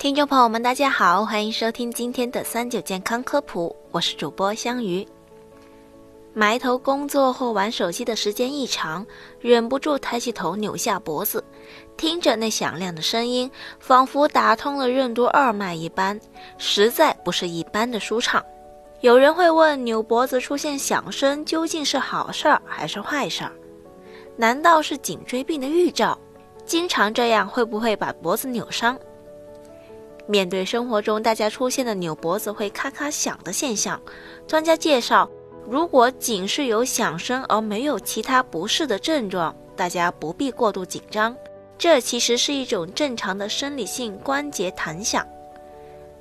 听众朋友们，大家好，欢迎收听今天的三九健康科普，我是主播香鱼。埋头工作或玩手机的时间一长，忍不住抬起头扭下脖子，听着那响亮的声音，仿佛打通了任督二脉一般，实在不是一般的舒畅。有人会问：扭脖子出现响声究竟是好事儿还是坏事儿？难道是颈椎病的预兆？经常这样会不会把脖子扭伤？面对生活中大家出现的扭脖子会咔咔响的现象，专家介绍。如果仅是有响声而没有其他不适的症状，大家不必过度紧张。这其实是一种正常的生理性关节弹响。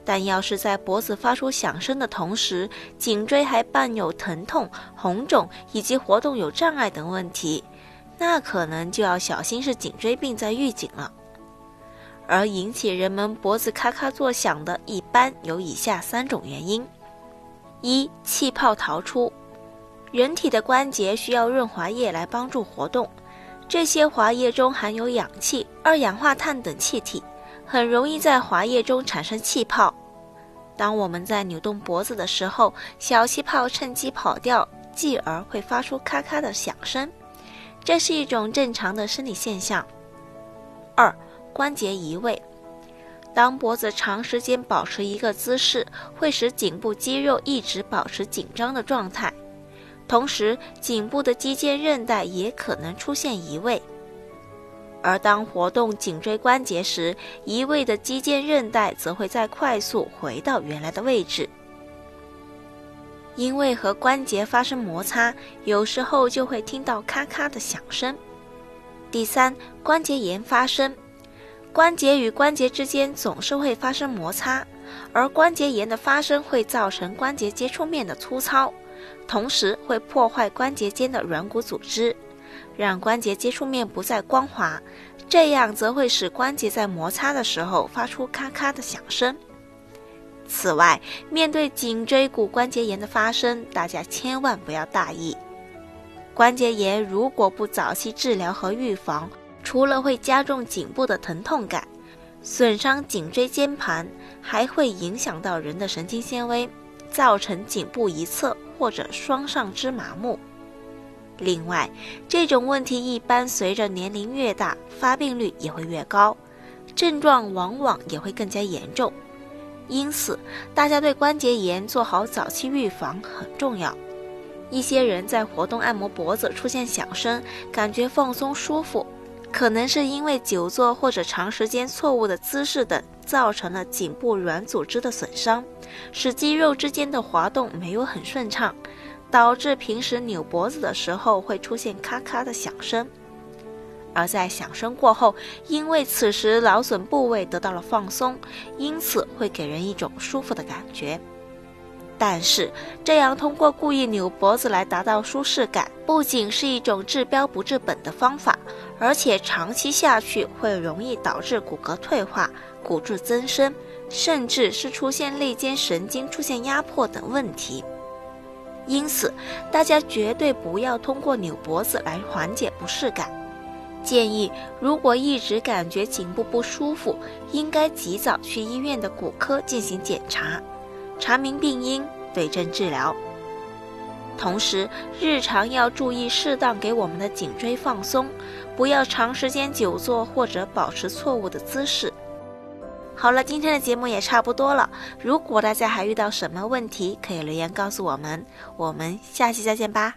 但要是在脖子发出响声的同时，颈椎还伴有疼痛、红肿以及活动有障碍等问题，那可能就要小心是颈椎病在预警了。而引起人们脖子咔咔作响的，一般有以下三种原因：一、气泡逃出。人体的关节需要润滑液来帮助活动，这些滑液中含有氧气、二氧化碳等气体，很容易在滑液中产生气泡。当我们在扭动脖子的时候，小气泡趁机跑掉，继而会发出咔咔的响声，这是一种正常的生理现象。二、关节移位，当脖子长时间保持一个姿势，会使颈部肌肉一直保持紧张的状态。同时，颈部的肌腱韧带也可能出现移位，而当活动颈椎关节时，移位的肌腱韧带则会再快速回到原来的位置。因为和关节发生摩擦，有时候就会听到咔咔的响声。第三，关节炎发生，关节与关节之间总是会发生摩擦，而关节炎的发生会造成关节接触面的粗糙。同时会破坏关节间的软骨组织，让关节接触面不再光滑，这样则会使关节在摩擦的时候发出咔咔的响声。此外，面对颈椎骨关节炎的发生，大家千万不要大意。关节炎如果不早期治疗和预防，除了会加重颈部的疼痛感，损伤颈椎间盘，还会影响到人的神经纤维，造成颈部一侧。或者双上肢麻木。另外，这种问题一般随着年龄越大，发病率也会越高，症状往往也会更加严重。因此，大家对关节炎做好早期预防很重要。一些人在活动按摩脖子出现响声，感觉放松舒服，可能是因为久坐或者长时间错误的姿势等。造成了颈部软组织的损伤，使肌肉之间的滑动没有很顺畅，导致平时扭脖子的时候会出现咔咔的响声。而在响声过后，因为此时劳损部位得到了放松，因此会给人一种舒服的感觉。但是，这样通过故意扭脖子来达到舒适感，不仅是一种治标不治本的方法，而且长期下去会容易导致骨骼退化。骨质增生，甚至是出现肋间神经出现压迫等问题。因此，大家绝对不要通过扭脖子来缓解不适感。建议，如果一直感觉颈部不舒服，应该及早去医院的骨科进行检查，查明病因，对症治疗。同时，日常要注意适当给我们的颈椎放松，不要长时间久坐或者保持错误的姿势。好了，今天的节目也差不多了。如果大家还遇到什么问题，可以留言告诉我们。我们下期再见吧。